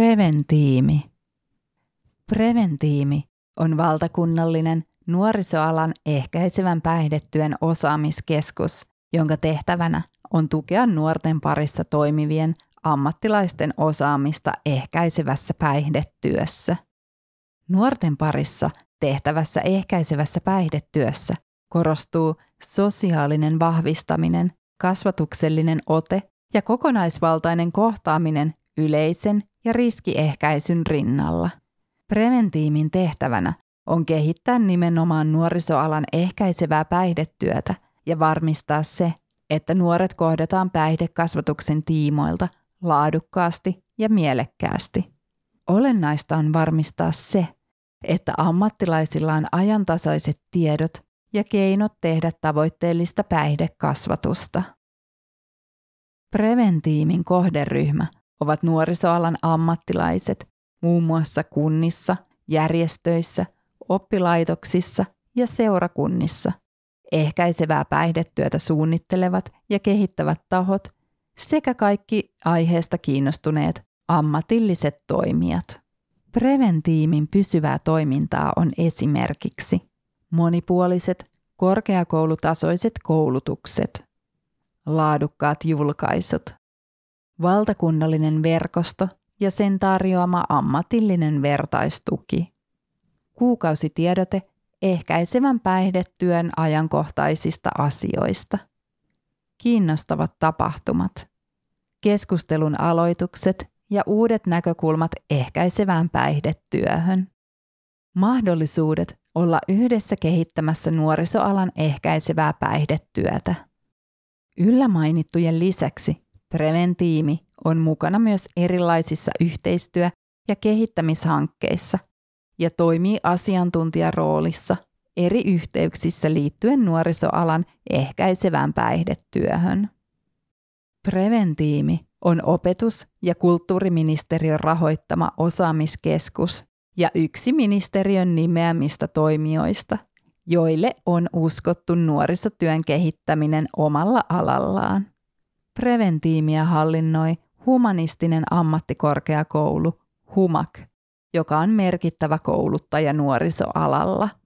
Preventiimi. Preventiimi on valtakunnallinen nuorisoalan ehkäisevän päihdetyön osaamiskeskus, jonka tehtävänä on tukea nuorten parissa toimivien ammattilaisten osaamista ehkäisevässä päihdetyössä. Nuorten parissa tehtävässä ehkäisevässä päihdetyössä korostuu sosiaalinen vahvistaminen, kasvatuksellinen ote ja kokonaisvaltainen kohtaaminen yleisen ja riskiehkäisyn rinnalla. Preventiimin tehtävänä on kehittää nimenomaan nuorisoalan ehkäisevää päihdetyötä ja varmistaa se, että nuoret kohdataan päihdekasvatuksen tiimoilta laadukkaasti ja mielekkäästi. Olennaista on varmistaa se, että ammattilaisilla on ajantasaiset tiedot ja keinot tehdä tavoitteellista päihdekasvatusta. Preventiimin kohderyhmä ovat nuorisoalan ammattilaiset muun muassa kunnissa, järjestöissä, oppilaitoksissa ja seurakunnissa, ehkäisevää päihdetyötä suunnittelevat ja kehittävät tahot sekä kaikki aiheesta kiinnostuneet ammatilliset toimijat. Preventiimin pysyvää toimintaa on esimerkiksi monipuoliset, korkeakoulutasoiset koulutukset, laadukkaat julkaisut, valtakunnallinen verkosto ja sen tarjoama ammatillinen vertaistuki, kuukausitiedote ehkäisevän päihdetyön ajankohtaisista asioista, kiinnostavat tapahtumat, keskustelun aloitukset ja uudet näkökulmat ehkäisevään päihdetyöhön. Mahdollisuudet olla yhdessä kehittämässä nuorisoalan ehkäisevää päihdetyötä. Yllä mainittujen lisäksi Preventiimi on mukana myös erilaisissa yhteistyö- ja kehittämishankkeissa ja toimii asiantuntijaroolissa eri yhteyksissä liittyen nuorisoalan ehkäisevään päihdetyöhön. Preventiimi on opetus- ja kulttuuriministeriön rahoittama osaamiskeskus ja yksi ministeriön nimeämistä toimijoista, joille on uskottu nuorisotyön kehittäminen omalla alallaan. Preventiimiä hallinnoi humanistinen ammattikorkeakoulu, HUMAK, joka on merkittävä kouluttaja nuorisoalalla –